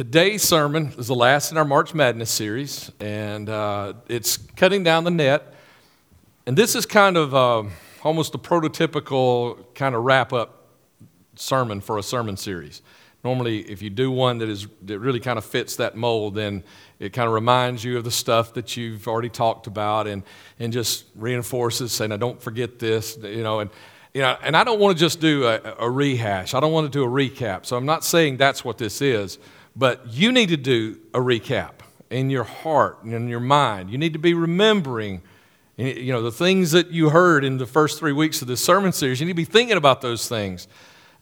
Today's sermon is the last in our March Madness series, and uh, it's cutting down the net. And this is kind of uh, almost a prototypical kind of wrap up sermon for a sermon series. Normally, if you do one that, is, that really kind of fits that mold, then it kind of reminds you of the stuff that you've already talked about and, and just reinforces saying, I don't forget this, you know. And, you know, and I don't want to just do a, a rehash. I don't want to do a recap. So I'm not saying that's what this is. But you need to do a recap in your heart and in your mind. You need to be remembering you know the things that you heard in the first three weeks of this sermon series. You need to be thinking about those things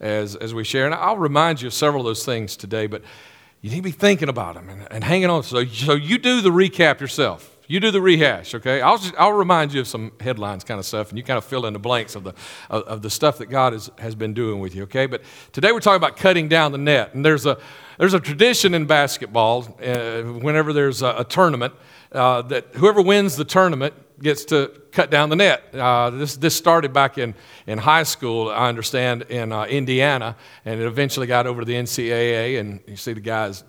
as, as we share. And i'll remind you of several of those things today but you need to be thinking about them and, and hanging on. So, so you do the recap yourself you do the rehash okay? I'll, just, I'll remind you of some headlines kind of stuff and you kind of fill in the blanks of the, of, of the stuff that god has, has been doing with you okay? But today we're talking about cutting down the net and there's a there's a tradition in basketball, uh, whenever there's a, a tournament, uh, that whoever wins the tournament gets to cut down the net. Uh, this, this started back in, in high school, I understand, in uh, Indiana, and it eventually got over to the NCAA, and you see the guys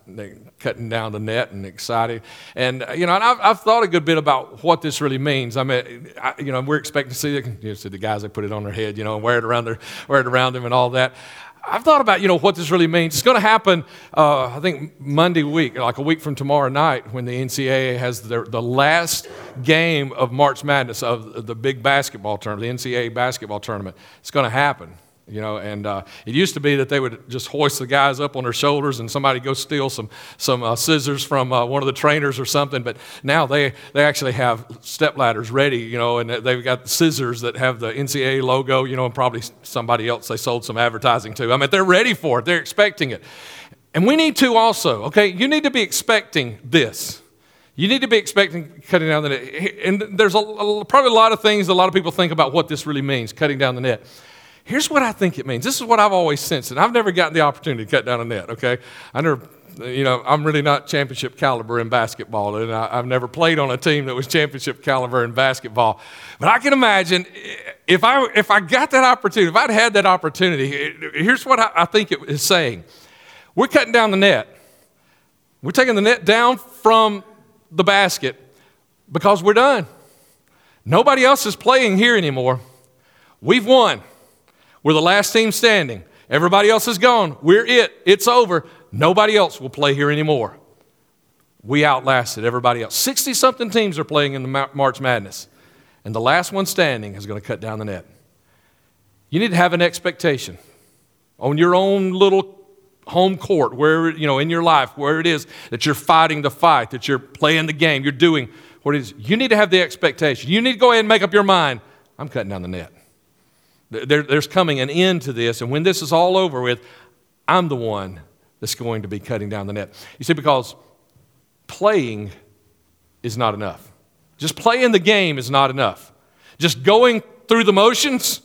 cutting down the net and excited. And, uh, you know, and I've, I've, thought a good bit about what this really means. I mean, I, you know, we're expecting to see the, you know, see the guys that put it on their head, you know, and wear it around, their, wear it around them and all that. I've thought about, you know, what this really means. It's going to happen, uh, I think, Monday week, like a week from tomorrow night, when the NCAA has their, the last game of March Madness of the big basketball tournament, the NCAA basketball tournament. It's going to happen you know and uh, it used to be that they would just hoist the guys up on their shoulders and somebody go steal some, some uh, scissors from uh, one of the trainers or something but now they, they actually have step ladders ready you know and they've got scissors that have the ncaa logo you know and probably somebody else they sold some advertising to. I mean they're ready for it. They're expecting it. And we need to also okay you need to be expecting this. You need to be expecting cutting down the net. And there's a, a, probably a lot of things a lot of people think about what this really means cutting down the net Here's what I think it means. This is what I've always sensed, and I've never gotten the opportunity to cut down a net, okay? I never, you know, I'm really not championship caliber in basketball, and I, have never played on a team that was championship caliber in basketball. But I can imagine eh, if I, if I got that opportunity, if I'd had that opportunity, eh, here's what I, I think it is saying We're cutting down the net. We're taking the net down from the basket because we're done. Nobody else is playing here anymore. We've won. We're the last team standing. Everybody else is gone. We're it. It's over. Nobody else will play here anymore. We outlasted everybody else. 60 something teams are playing in the March Madness, and the last one standing is going to cut down the net. You need to have an expectation on your own little home court, where, you know, in your life, where it is that you're fighting the fight, that you're playing the game, you're doing what it is. You need to have the expectation. You need to go ahead and make up your mind I'm cutting down the net. There, there's coming an end to this. And when this is all over with, I'm the one that's going to be cutting down the net. You see, because playing is not enough. Just playing the game is not enough. Just going through the motions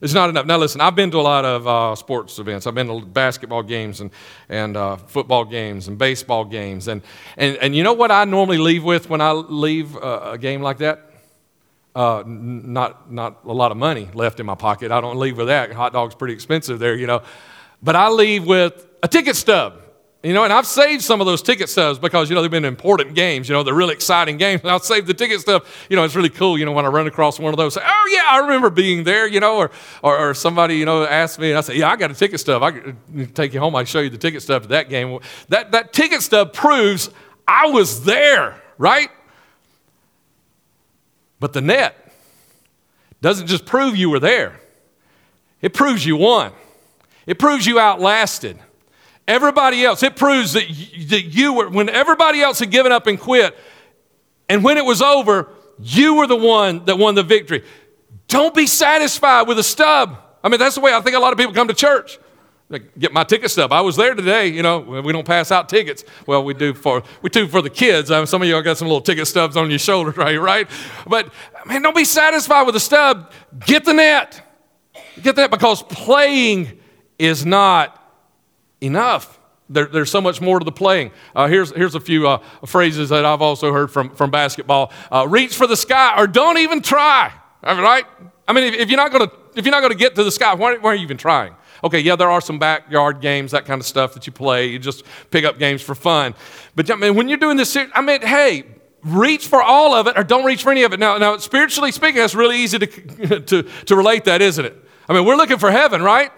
is not enough. Now, listen, I've been to a lot of uh, sports events. I've been to basketball games and, and uh, football games and baseball games. And, and, and you know what I normally leave with when I leave a, a game like that? Uh, not, not a lot of money left in my pocket. I don't leave with that. Hot dog's pretty expensive there, you know. But I leave with a ticket stub. You know, and I've saved some of those ticket stubs because, you know, they've been important games. You know, they're really exciting games. And I'll save the ticket stub. You know, it's really cool, you know, when I run across one of those, say, oh, yeah, I remember being there, you know, or, or, or somebody, you know, asks me, and I say, yeah, I got a ticket stub. I can take you home. I show you the ticket stub to that game. That, that ticket stub proves I was there, right? But the net doesn't just prove you were there, it proves you won. It proves you outlasted everybody else. It proves that you, that you were, when everybody else had given up and quit, and when it was over, you were the one that won the victory. Don't be satisfied with a stub. I mean, that's the way I think a lot of people come to church get my ticket stub. I was there today. You know, we don't pass out tickets. Well, we do for we do for the kids. I mean, some of y'all got some little ticket stubs on your shoulders, right? Right? But man, don't be satisfied with the stub. Get the net. Get that because playing is not enough. There, there's so much more to the playing. Uh, here's, here's a few uh, phrases that I've also heard from, from basketball. Uh, reach for the sky or don't even try. Right? I mean, if, if you're not going to if you're not going to get to the sky, why, why are you even trying? Okay, yeah, there are some backyard games, that kind of stuff that you play. You just pick up games for fun. But I mean, when you're doing this, I mean, hey, reach for all of it or don't reach for any of it. Now, now spiritually speaking, that's really easy to, to, to relate that, isn't it? I mean, we're looking for heaven, right?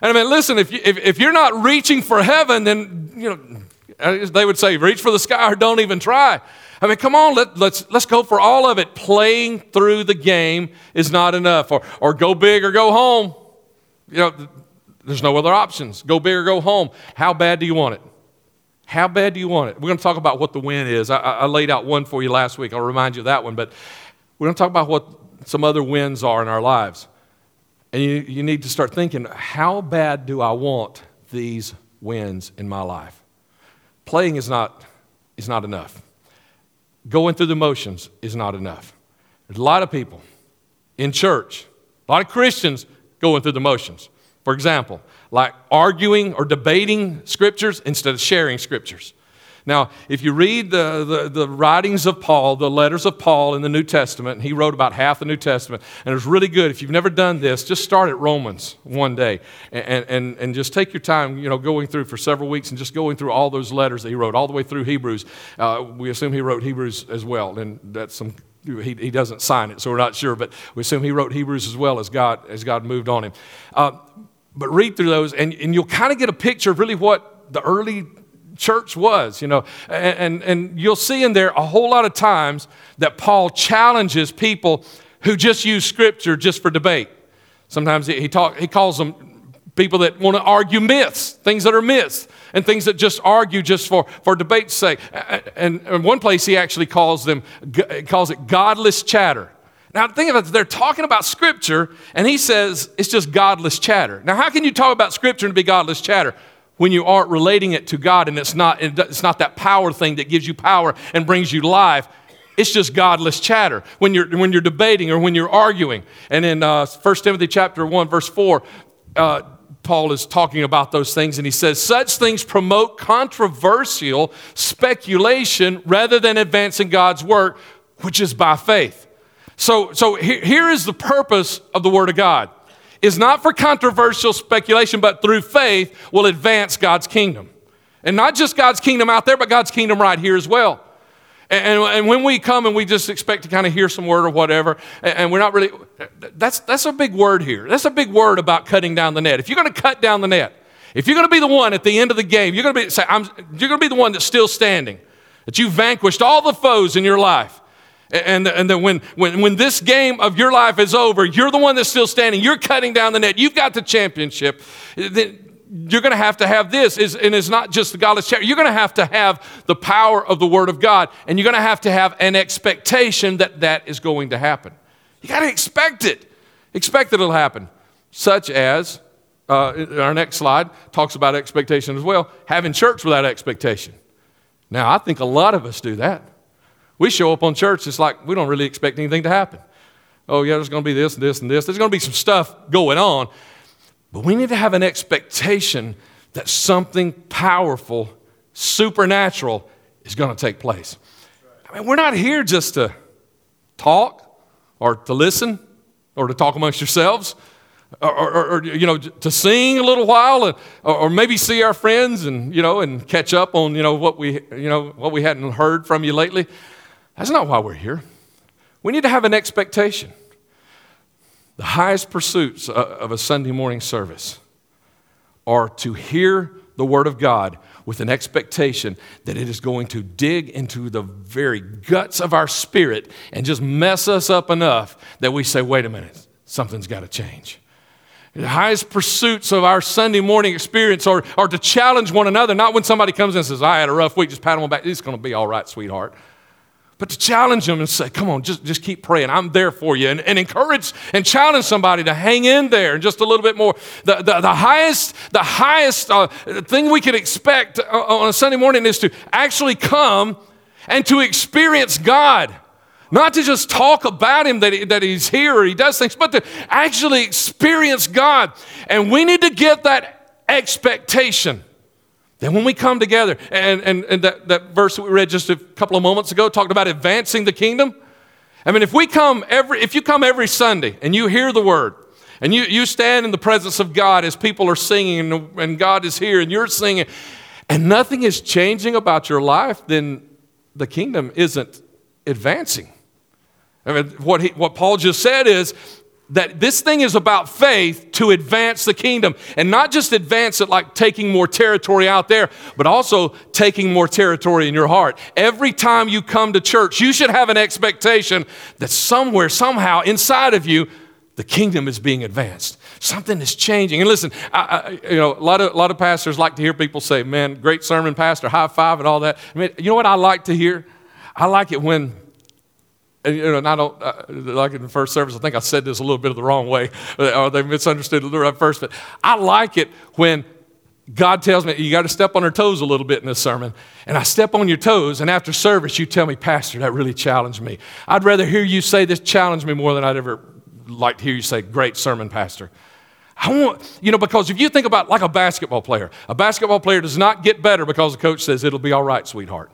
And I mean, listen, if, you, if, if you're not reaching for heaven, then, you know, uh, they would say, reach for the sky or don't even try. I mean, come on, let, let's, let's go for all of it. Playing through the game is not enough. Or, or go big or go home. You know, there's no other options. Go big or go home. How bad do you want it? How bad do you want it? We're going to talk about what the win is. I, I laid out one for you last week. I'll remind you of that one. But we're going to talk about what some other wins are in our lives. And you, you need to start thinking how bad do I want these wins in my life? Playing is not, is not enough going through the motions is not enough. There's a lot of people in church, a lot of Christians going through the motions. For example, like arguing or debating scriptures instead of sharing scriptures. Now, if you read the, the, the, writings of Paul, the letters of Paul in the New Testament, he wrote about half the New Testament, and it's really good. If you've never done this, just start at Romans one day and, and, and just take your time, you know, going through for several weeks and just going through all those letters that he wrote, all the way through Hebrews. Uh, we assume he wrote Hebrews as well, and that's some he, he doesn't sign it, so we're not sure, but we assume he wrote Hebrews as well as God, as God moved on him. Uh, but read through those, and, and you'll kind of get a picture of really what the early church was, you know. And, and, and, you'll see in there a whole lot of times that Paul challenges people who just use scripture just for debate. Sometimes he, talk, he calls them people that want to argue myths, things that are myths, and things that just argue just for, for debate's sake. And in one place, he actually calls them, calls it godless chatter. Now, think about it. They're talking about Scripture, and he says it's just godless chatter. Now, how can you talk about Scripture and be godless chatter? when you aren't relating it to God and it's not, it's not that power thing that gives you power and brings you life. It's just godless chatter when you're, when you're debating or when you're arguing. And in uh, 1 Timothy chapter 1, verse 4, uh, Paul is talking about those things, and he says, Such things promote controversial speculation rather than advancing God's work, which is by faith. So, so here, is the purpose of the Word of God is not for controversial speculation, but through faith will advance God's kingdom. And not just God's kingdom out there, but God's kingdom right here as well. And, and, when we come and we just expect to kind of hear some word or whatever, and we're not really, that's, that's a big word here. That's a big word about cutting down the net. If you're going to cut down the net, if you're going to be the one at the end of the game, you're going to be, say, I'm, you're going to be the one that's still standing, that you vanquished all the foes in your life. And, and then when, when, when this game of your life is over, you're the one that's still standing. You're cutting down the net. You've got the championship. Then you're going to have to have this. And it's not just the godless charity. You're going to have to have the power of the Word of God. And you're going to have to have an expectation that that is going to happen. You got to expect it. Expect that it'll happen. Such as, uh, our next slide talks about expectation as well, having church without expectation. Now, I think a lot of us do that. We show up on church, it's like we don't really expect anything to happen. Oh, yeah, there's going to be this and this and this. There's going to be some stuff going on. But we need to have an expectation that something powerful, supernatural is going to take place. I mean, we're not here just to talk or to listen or to talk amongst yourselves. Or, or, or, you know, to sing a little while, and, or, or, maybe see our friends and you know, and catch up on you know what we you know what we hadn't heard from you lately. That's not why we're here. We need to have an expectation. The highest pursuits of a Sunday morning service are to hear the Word of God with an expectation that it is going to dig into the very guts of our spirit and just mess us up enough that we say, wait a minute, something's got to change. The highest pursuits of our Sunday morning experience are, are to challenge one another, not when somebody comes in and says, I had a rough week, just pat them on the back. It's going to be all right, sweetheart but to challenge them and say, come on, just, just keep praying. I'm there for you. And, and encourage and challenge somebody to hang in there and just a little bit more. The, the, the highest, the highest uh, thing we can expect on a Sunday morning is to actually come and to experience God. Not to just talk about Him that, he, that He's here or He does things, but to actually experience God. And we need to get that expectation. Then when we come together, and, and, and that, that verse that we read just a couple of moments ago talked about advancing the kingdom. I mean, if we come every, if you come every Sunday and you hear the word, And you, you stand in the presence of God as people are singing and, and God is here and you're singing, and nothing is changing about your life, then the kingdom isn't advancing. I mean, what, he, what Paul just said is that this thing is about faith to advance the kingdom and not just advance it like taking more territory out there, but also taking more territory in your heart. Every time you come to church, you should have an expectation that somewhere, somehow inside of you, the kingdom is being advanced. Something is changing. And listen, I, I, you know, a lot, of, a lot of pastors like to hear people say, man, great sermon, pastor, high five, and all that. I mean, you know what I like to hear? I like it when and, you know, and I don't, uh, like in the first service, I think I said this a little bit of the wrong way, or they misunderstood it at first, but I like it when God tells me, you got to step on her toes a little bit in this sermon. And I step on your toes, and after service, you tell me, Pastor, that really challenged me. I'd rather hear you say this challenged me more than I'd ever like to hear you say, Great sermon, Pastor. I want, you know, because if you think about like a basketball player, a basketball player does not get better because the coach says, It'll be all right, sweetheart.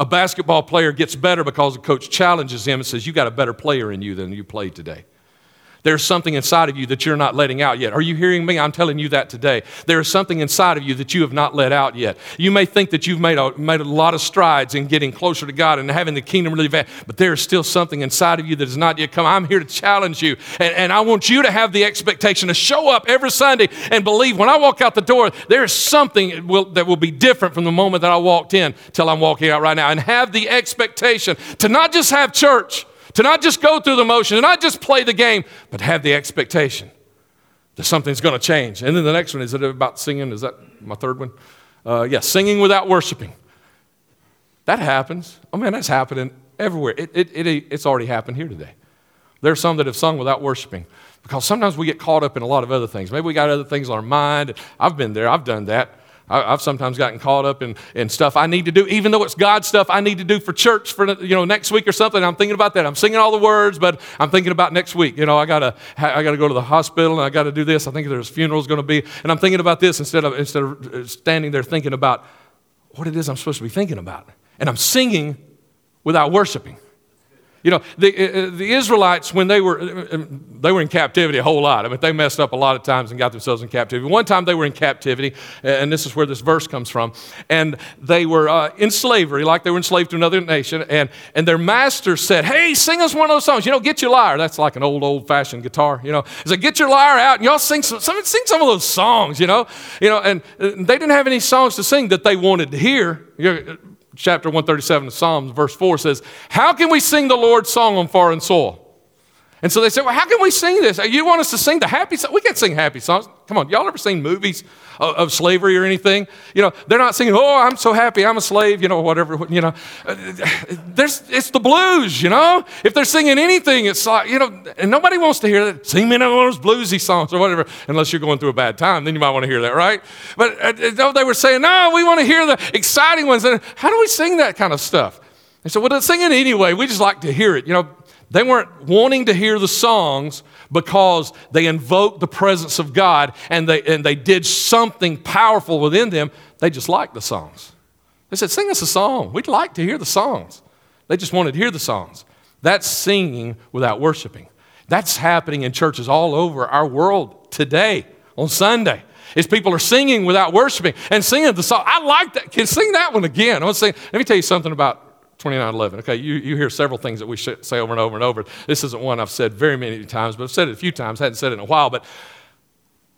A basketball player gets better because the coach challenges him and says, You got a better player in you than you played today. There's something inside of you that you're not letting out yet. Are you hearing me? I'm telling you that today. There is something inside of you that you have not let out yet. You may think that you've made a, made a lot of strides in getting closer to God and having the kingdom really but there is still something inside of you that has not yet come. I'm here to challenge you, and, and I want you to have the expectation to show up every Sunday and believe when I walk out the door, there is something that will, that will be different from the moment that I walked in till I'm walking out right now, and have the expectation to not just have church to not just go through the motion, to not just play the game, but have the expectation that something's going to change. And then the next one is it about singing? Is that my third one? Uh, yeah, singing without worshiping. That happens. Oh man, that's happening everywhere. It, it, it, it's already happened here today. There are some that have sung without worshiping because sometimes we get caught up in a lot of other things. Maybe we got other things on our mind. I've been there, I've done that. I, have sometimes gotten caught up in, in stuff I need to do, even though it's God stuff I need to do for church for you know next week or something. I'm thinking about that. I'm singing all the words, but I'm thinking about next week. You know, I gotta I gotta go to the hospital and I gotta do this. I think there's funeral's going to be, and I'm thinking about this instead of instead of uh, standing there thinking about what it is I'm supposed to be thinking about, and I'm singing without worshiping. You know, the, uh, uh, the Israelites, when they were, uh, um, they were in captivity a whole lot. I mean, they messed up a lot of times and got themselves in captivity. One time they were in captivity, and this is where this verse comes from, and they were uh, in slavery, like they were enslaved to another nation, and, and their master said, hey, sing us one of those songs. You know, get your lyre. That's like an old, old-fashioned guitar, you know. He said, get your lyre out, and y'all sing some, sing some of those songs, you know. You know, and they didn't have any songs to sing that they wanted to hear. You know, chapter 137 of Psalms, verse 4 says, How can we sing the Lord's song on foreign soil? And so they said, Well, how can we sing this? You want us to sing the happy song? We can't sing happy songs. Come on, y'all ever seen movies of, of, slavery or anything? You know, they're not singing, Oh, I'm so happy, I'm a slave, you know, whatever, you know. There's, it's the blues, you know. If they're singing anything, it's like, you know, and nobody wants to hear that. Sing me one of those bluesy songs or whatever, unless you're going through a bad time, then you might want to hear that, right? But uh, they were saying, No, we want to hear the exciting ones. And how do we sing that kind of stuff? They said, Well, sing it anyway. We just like to hear it. You know, they weren't wanting to hear the songs because they invoked the presence of God and they, and they did something powerful within them. They just liked the songs. They said, Sing us a song. We'd like to hear the songs. They just wanted to hear the songs. That's singing without worshiping. That's happening in churches all over our world today on Sunday. Is people are singing without worshiping and singing the song. I like that. Can sing that one again. I want to say, let me tell you something about 2911. Okay, you, you hear several things that we say over and over and over. This isn't one I've said very many times, but I've said it a few times, I hadn't said it in a while. But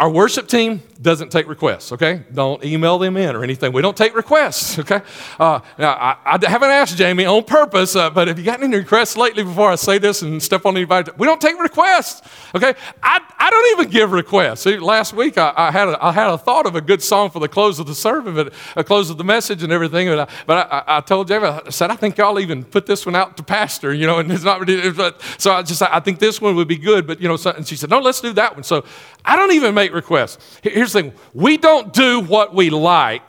our worship team doesn't take requests, okay? Don't email them in or anything. We don't take requests, okay? Uh, now, I, I, haven't asked Jamie on purpose, uh, but have you gotten any requests lately before I say this and step on anybody? We don't take requests, okay? I, I don't even give requests. See, last week I, I, had a, I had a thought of a good song for the close of the service, but, uh, close of the message and everything, but I, but I, told Jamie, I said, I think y'all even put this one out to pastor, you know, and it's not, but, so I just, I think this one would be good, but, you know, so, and she said, no, let's do that one. So I don't even make requests. Here's the thing we don't do what we like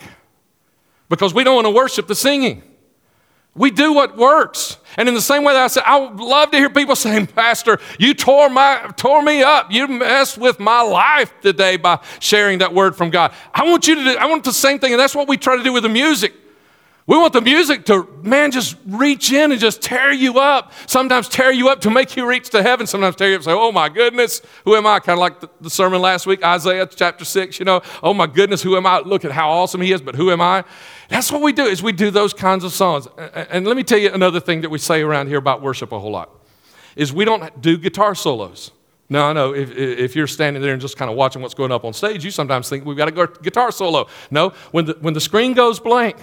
because we don't want to worship the singing. We do what works. And in the same way that I said, I would love to hear people saying, Pastor, you tore, my, tore me up. You messed with my life today by sharing that word from God. I want you to do, I want the same thing. And that's what we try to do with the music. We want the music to, man, just reach in and just tear you up. Sometimes tear you up to make you reach to heaven. Sometimes tear you up and say, oh my goodness, who am I? Kind of like the, sermon last week, Isaiah chapter 6, you know, oh my goodness, who am I? Look at how awesome he is, but who am I? That's what we do, is we do those kinds of songs. And let me tell you another thing that we say around here about worship a whole lot, is we don't do guitar solos. Now, I know if, if you're standing there and just kind of watching what's going up on stage, you sometimes think we've got a guitar solo. No, when the, when the screen goes blank,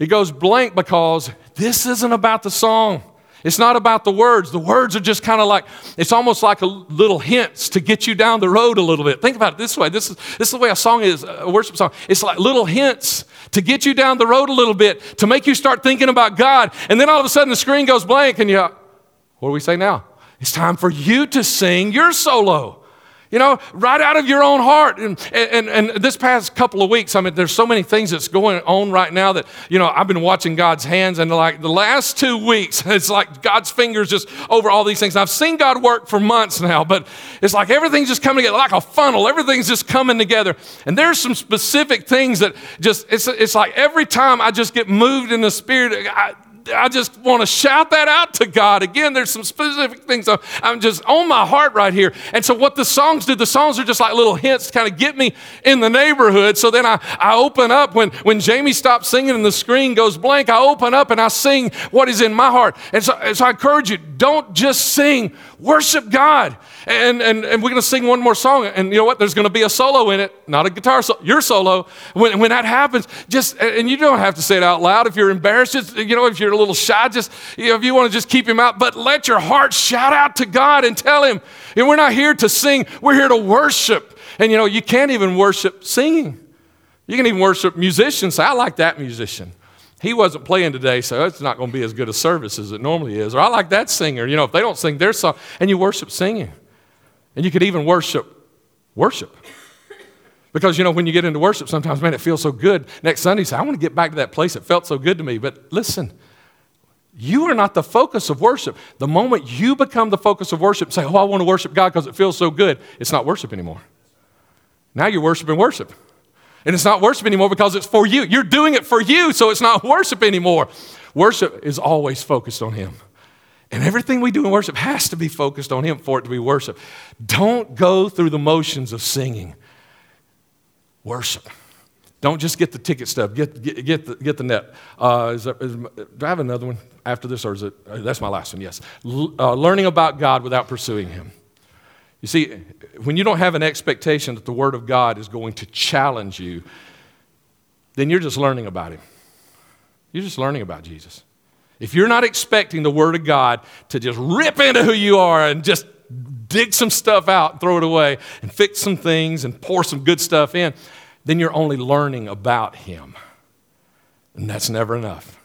it goes blank because this isn't about the song. It's not about the words. The words are just kind of like, it's almost like a little hints to get you down the road a little bit. Think about it this way. This is, this is the way a song is, a worship song. It's like little hints to get you down the road a little bit, to make you start thinking about God. And then all of a sudden the screen goes blank and you, what do we say now? It's time for you to sing your solo you know, right out of your own heart. And, and, and this past couple of weeks, I mean, there's so many things that's going on right now that, you know, I've been watching God's hands. And like the last two weeks, it's like God's fingers just over all these things. And I've seen God work for months now, but it's like everything's just coming together like a funnel. Everything's just coming together. And there's some specific things that just, it's, it's like every time I just get moved in the spirit, I, I just want to shout that out to God. Again, there's some specific things I'm just on my heart right here. And so, what the songs do, the songs are just like little hints to kind of get me in the neighborhood. So then I, I open up when, when Jamie stops singing and the screen goes blank, I open up and I sing what is in my heart. And so, and so I encourage you don't just sing, worship God. And, and, and we're going to sing one more song. And you know what? There's going to be a solo in it, not a guitar solo, your solo. When, when that happens, just, and you don't have to say it out loud if you're embarrassed. Just, you know, if you're a little shy, just, you know, if you want to just keep him out, but let your heart shout out to God and tell him, and we're not here to sing, we're here to worship. And you know, you can't even worship singing. You can even worship musicians. I like that musician he wasn't playing today, so it's not going to be as good a service as it normally is. Or I like that singer. You know, if they don't sing their song, and you worship singing. And you could even worship worship. Because, you know, when you get into worship, sometimes, man, it feels so good. Next Sunday, say, I want to get back to that place. It felt so good to me. But listen, you are not the focus of worship. The moment you become the focus of worship, say, Oh, I want to worship God because it feels so good, it's not worship anymore. Now you're worshiping worship. And it's not worship anymore because it's for you. You're doing it for you, so it's not worship anymore. Worship is always focused on Him. And everything we do in worship has to be focused on Him for it to be worship. Don't go through the motions of singing. Worship. Don't just get the ticket stub. Get, get, get, the, get the net. Uh, is there, is, do I have another one after this, or is it? Uh, that's my last one, yes. L- uh, learning about God without pursuing Him. You see, when you don't have an expectation that the Word of God is going to challenge you, then you're just learning about Him. You're just learning about Jesus. If you're not expecting the Word of God to just rip into who you are and just dig some stuff out and throw it away and fix some things and pour some good stuff in, then you're only learning about Him. And that's never enough.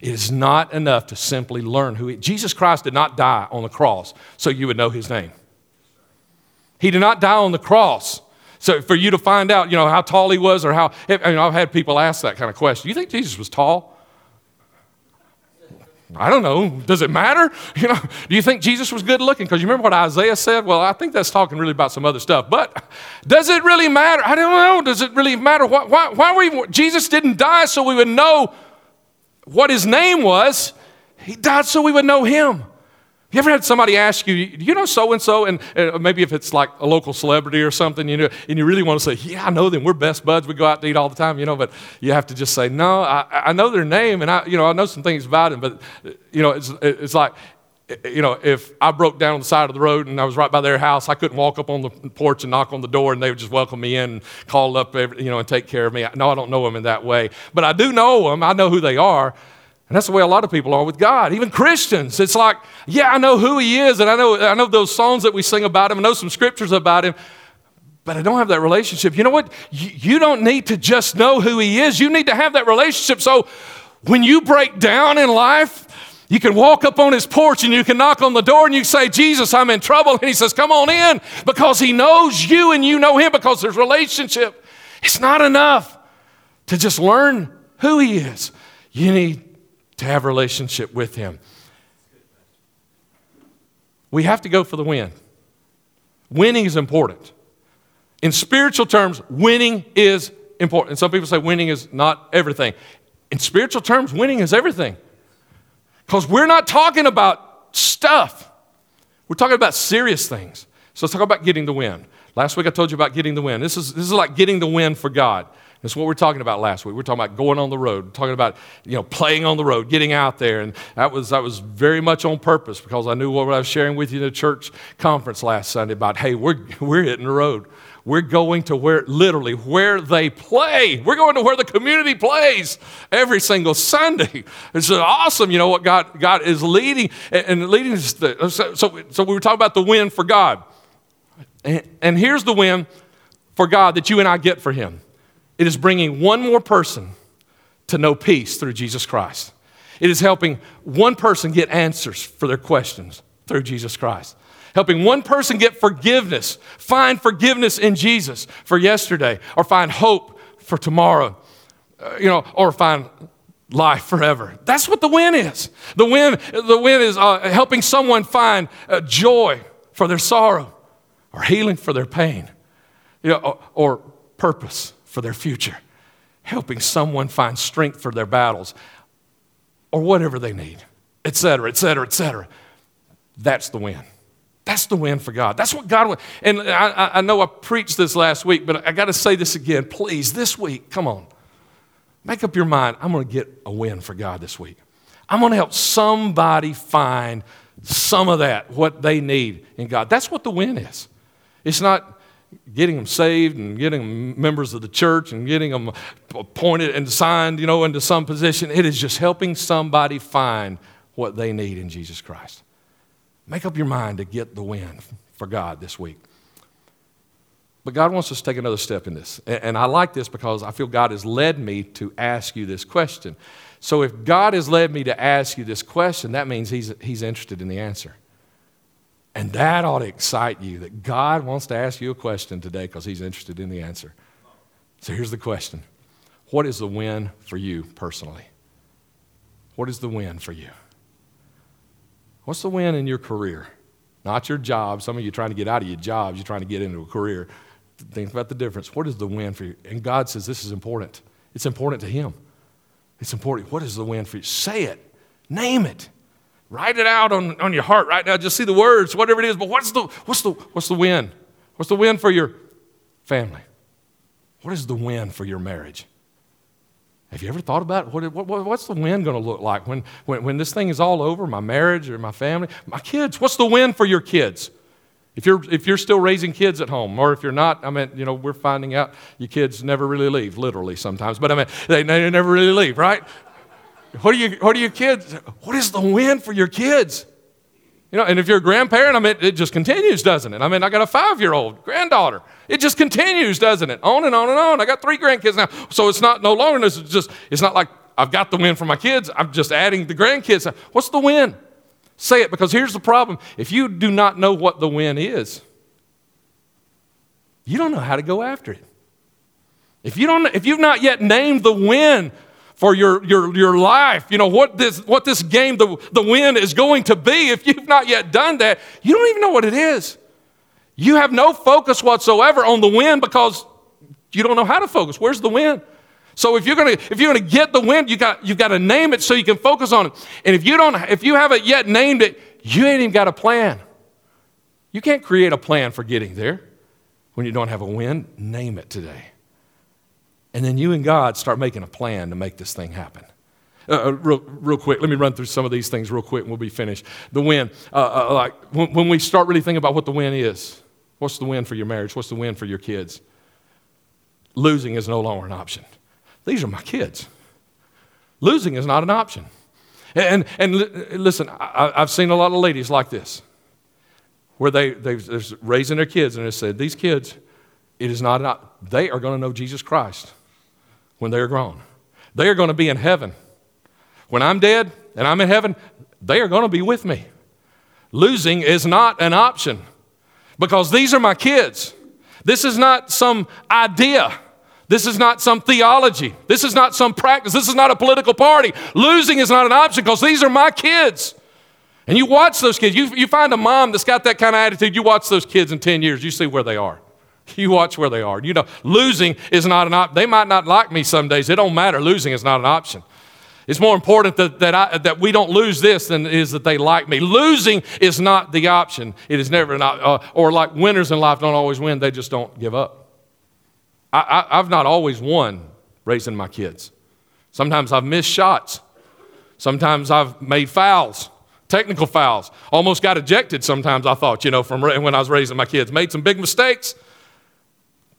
It is not enough to simply learn who he, Jesus Christ did not die on the cross so you would know his name. He did not die on the cross so for you to find out, you know, how tall he was or how, you know, I've had people ask that kind of question. Do you think Jesus was tall? I don't know. Does it matter? You know, do you think Jesus was good looking? Because you remember what Isaiah said? Well, I think that's talking really about some other stuff. But does it really matter? I don't know. Does it really matter? Why, why, why we, Jesus didn't die so we would know what his name was. He died so we would know him. You ever had somebody ask you, do you know so and so? And maybe if it's like a local celebrity or something, you know, and you really want to say, yeah, I know them. We're best buds. We go out to eat all the time, you know. But you have to just say, no, I, I know their name, and I, you know, I know some things about them. But you know, it's it's like, you know, if I broke down on the side of the road and I was right by their house, I couldn't walk up on the porch and knock on the door, and they would just welcome me in and call up, every, you know, and take care of me. No, I don't know them in that way, but I do know them. I know who they are. And that's the way a lot of people are with God, even Christians. It's like, yeah, I know who He is, and I know, I know those songs that we sing about Him, I know some scriptures about Him, but I don't have that relationship. You know what? You, you don't need to just know who He is, you need to have that relationship. So when you break down in life, you can walk up on his porch and you can knock on the door and you say, Jesus, I'm in trouble. And he says, Come on in because he knows you and you know him because there's relationship. It's not enough to just learn who he is. You need to have relationship with him. We have to go for the win. Winning is important. In spiritual terms, winning is important. And some people say winning is not everything. In spiritual terms, winning is everything. Because we're not talking about stuff, we're talking about serious things. So let's talk about getting the win. Last week I told you about getting the win. This is, this is like getting the win for God. That's what we're talking about last week. We're talking about going on the road, talking about you know playing on the road, getting out there, and that was that was very much on purpose because I knew what I was sharing with you in the church conference last Sunday about hey we're we're hitting the road. We're going to where literally where they play. We're going to where the community plays every single Sunday. It's awesome, you know what God God is leading and leading us. So, so, so we were talking about the win for God, and, and here's the win for God that you and I get for Him. It is bringing one more person to know peace through Jesus Christ. It is helping one person get answers for their questions through Jesus Christ. Helping one person get forgiveness, find forgiveness in Jesus for yesterday, or find hope for tomorrow, uh, you know, or find life forever. That's what the win is. The win, the win is uh, helping someone find uh, joy for their sorrow, or healing for their pain, you know, or, or purpose for their future, helping someone find strength for their battles or whatever they need, et cetera, et cetera, et cetera. That's the win. That's the win for God. That's what God wants. And I, I know I preached this last week, but I got to say this again. Please, this week, come on. Make up your mind. I'm going to get a win for God this week. I'm going to help somebody find some of that, what they need in God. That's what the win is. It's not getting them saved and getting them members of the church and getting them appointed and signed, you know, into some position. It is just helping somebody find what they need in Jesus Christ. Make up your mind to get the win for God this week. But God wants us to take another step in this. And I like this because I feel God has led me to ask you this question. So if God has led me to ask you this question, that means He's, he's interested in the answer. And that ought to excite you that God wants to ask you a question today because He's interested in the answer. So here's the question What is the win for you personally? What is the win for you? What's the win in your career? Not your job. Some of you are trying to get out of your jobs, you're trying to get into a career. Think about the difference. What is the win for you? And God says this is important. It's important to Him. It's important. What is the win for you? Say it, name it. Write it out on, on your heart right now. Just see the words, whatever it is. But what's the, what's, the, what's the win? What's the win for your family? What is the win for your marriage? Have you ever thought about what, what, what's the win going to look like when, when, when this thing is all over, my marriage or my family? My kids, what's the win for your kids? If you're, if you're still raising kids at home, or if you're not, I mean, you know, we're finding out your kids never really leave, literally sometimes, but I mean, they, they never really leave, right? What are, you, what are your kids? What is the win for your kids? You know, and if you're a grandparent, I mean, it just continues, doesn't it? I mean, I got a five year old granddaughter. It just continues, doesn't it? On and on and on. I got three grandkids now. So it's not no longer, it's just, it's not like I've got the win for my kids. I'm just adding the grandkids. What's the win? Say it because here's the problem. If you do not know what the win is, you don't know how to go after it. If, you don't, if you've not yet named the win for your, your, your life, you know, what this, what this game, the, the win is going to be. If you've not yet done that, you don't even know what it is. You have no focus whatsoever on the win because you don't know how to focus. Where's the win? So if you're gonna if you're gonna get the win, you got you've got to name it so you can focus on it. And if you don't if you haven't yet named it, you ain't even got a plan. You can't create a plan for getting there when you don't have a win. Name it today. And then you and God start making a plan to make this thing happen. Uh, uh, real, real quick, let me run through some of these things real quick and we'll be finished. The win, uh, uh, like when, when we start really thinking about what the win is, what's the win for your marriage? What's the win for your kids? Losing is no longer an option. These are my kids. Losing is not an option. And, and listen, I, have seen a lot of ladies like this, where they, they're raising their kids and they said, These kids, it is not, an, they are going to know Jesus Christ when they are grown. They are going to be in heaven. When I'm dead and I'm in heaven, they are going to be with me. Losing is not an option because these are my kids. This is not some idea. This is not some theology. This is not some practice. This is not a political party. Losing is not an option because these are my kids. And you watch those kids. You, you find a mom that's got that kind of attitude. You watch those kids in 10 years, you see where they are. You watch where they are. You know, losing is not an option. They might not like me some days. It don't matter. Losing is not an option. It's more important that, that, I, that we don't lose this than it is that they like me. Losing is not the option. It is never not, uh, or like winners in life don't always win, they just don't give up. I, I, I've not always won raising my kids. Sometimes I've missed shots. Sometimes I've made fouls, technical fouls. Almost got ejected sometimes, I thought, you know, from when I was raising my kids. Made some big mistakes,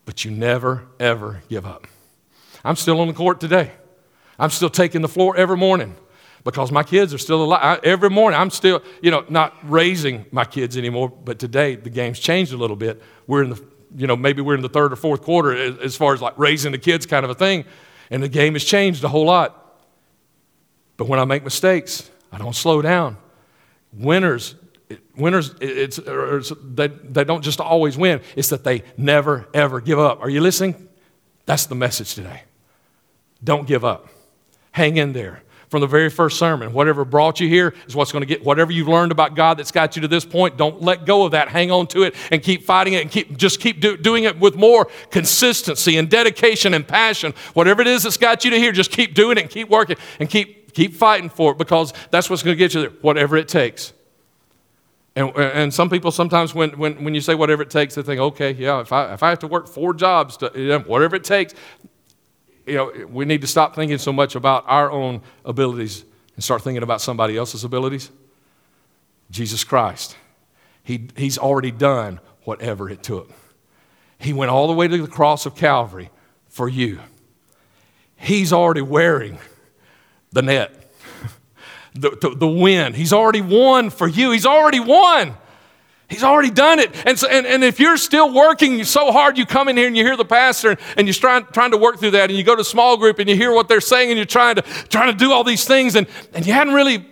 but you never, ever give up. I'm still on the court today. I'm still taking the floor every morning because my kids are still alive. I, every morning, I'm still, you know, not raising my kids anymore, but today the game's changed a little bit. We're in the, you know, maybe we're in the third or fourth quarter as, as far as like raising the kids kind of a thing, and the game has changed a whole lot. But when I make mistakes, I don't slow down. Winners, winners, it's, it's, they, they don't just always win, it's that they never, ever give up. Are you listening? That's the message today. Don't give up. Hang in there. From the very first sermon, whatever brought you here is what's going to get, whatever you've learned about God that's got you to this point, don't let go of that. Hang on to it and keep fighting it and keep, just keep do, doing it with more consistency and dedication and passion. Whatever it is that's got you to here, just keep doing it and keep working and keep, keep fighting for it because that's what's going to get you there, whatever it takes. And, and some people sometimes, when, when, when you say whatever it takes, they think, okay, yeah, if I, if I have to work four jobs, to, whatever it takes, you know, we need to stop thinking so much about our own abilities and start thinking about somebody else's abilities. Jesus Christ, he, He's already done whatever it took. He went all the way to the cross of Calvary for you. He's already wearing the net, the, the, the win. He's already won for you. He's already won. He's already done it. And, so, and, and if you're still working so hard, you come in here and you hear the pastor and you're trying, trying to work through that, and you go to small group and you hear what they're saying, and you're trying to, trying to do all these things, and, and you hadn't really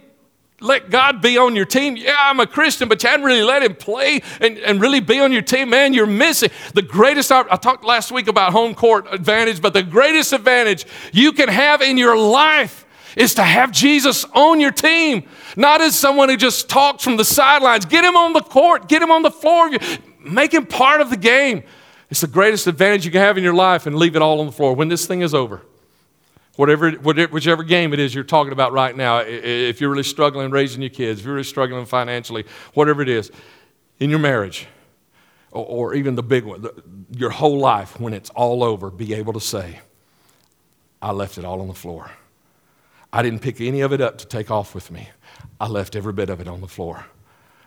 let God be on your team. Yeah, I'm a Christian, but you hadn't really let Him play and, and really be on your team. Man, you're missing the greatest. I talked last week about home court advantage, but the greatest advantage you can have in your life is to have Jesus on your team, not as someone who just talks from the sidelines. Get him on the court, get him on the floor, make him part of the game. It's the greatest advantage you can have in your life and leave it all on the floor when this thing is over. Whatever, whichever game it is you're talking about right now, if you're really struggling raising your kids, if you're really struggling financially, whatever it is, in your marriage, or, even the big one, your whole life, when it's all over, be able to say, I left it all on the floor. I didn't pick any of it up to take off with me. I left every bit of it on the floor.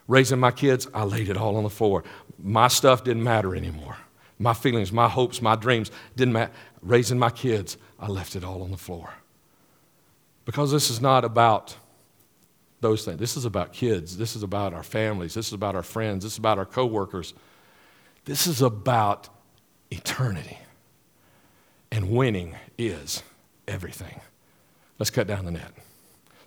Raising my kids, I laid it all on the floor. My stuff didn't matter anymore. My feelings, my hopes, my dreams didn't matter. Raising my kids, I left it all on the floor. Because this is not about those things. This is about kids. This is about our families. This is about our friends. This is about our coworkers. This is about eternity. And winning is everything. Let's cut down the net.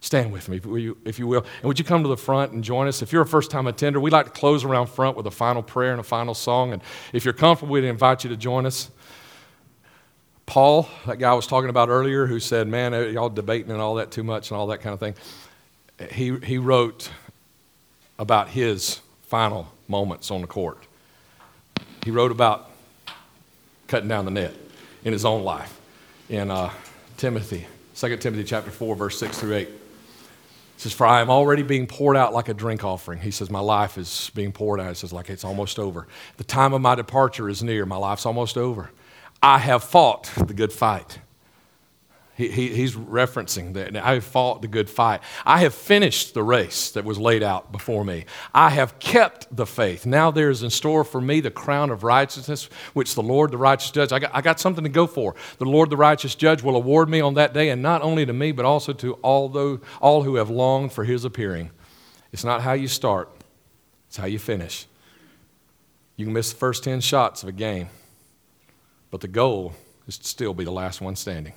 Stand with me, if you will. And would you come to the front and join us? If you're a first time attender, we'd like to close around front with a final prayer and a final song. And if you're comfortable, we'd invite you to join us. Paul, that guy I was talking about earlier, who said, Man, y'all debating and all that too much and all that kind of thing, he, he wrote about his final moments on the court. He wrote about cutting down the net in his own life in uh, Timothy 2 Timothy chapter 4, verse 6 through 8. He says, For I am already being poured out like a drink offering. He says, My life is being poured out. He says, like it's almost over. The time of my departure is near. My life's almost over. I have fought the good fight. He, he, he's referencing that. I have fought the good fight. I have finished the race that was laid out before me. I have kept the faith. Now there is in store for me the crown of righteousness, which the Lord, the righteous judge, I got, I got something to go for. The Lord, the righteous judge, will award me on that day, and not only to me, but also to all, those, all who have longed for his appearing. It's not how you start, it's how you finish. You can miss the first 10 shots of a game, but the goal is to still be the last one standing.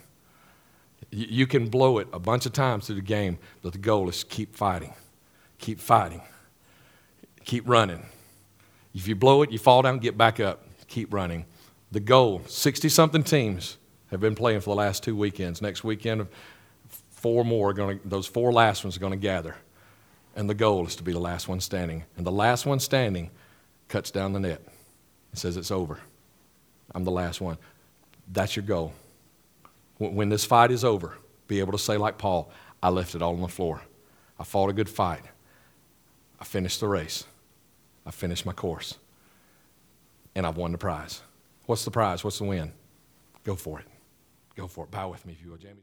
You can blow it a bunch of times through the game, but the goal is to keep fighting, keep fighting, keep running. If you blow it, you fall down, get back up, keep running. The goal 60 something teams have been playing for the last two weekends. Next weekend, four more are going to, those four last ones are going to gather. And the goal is to be the last one standing. And the last one standing cuts down the net and says, It's over. I'm the last one. That's your goal when this fight is over, be able to say, like Paul, I left it all on the floor. I fought a good fight. I finished the race. I finished my course. And I've won the prize. What's the prize? What's the win? Go for it. Go for it. Bow with me if you will, Jamie.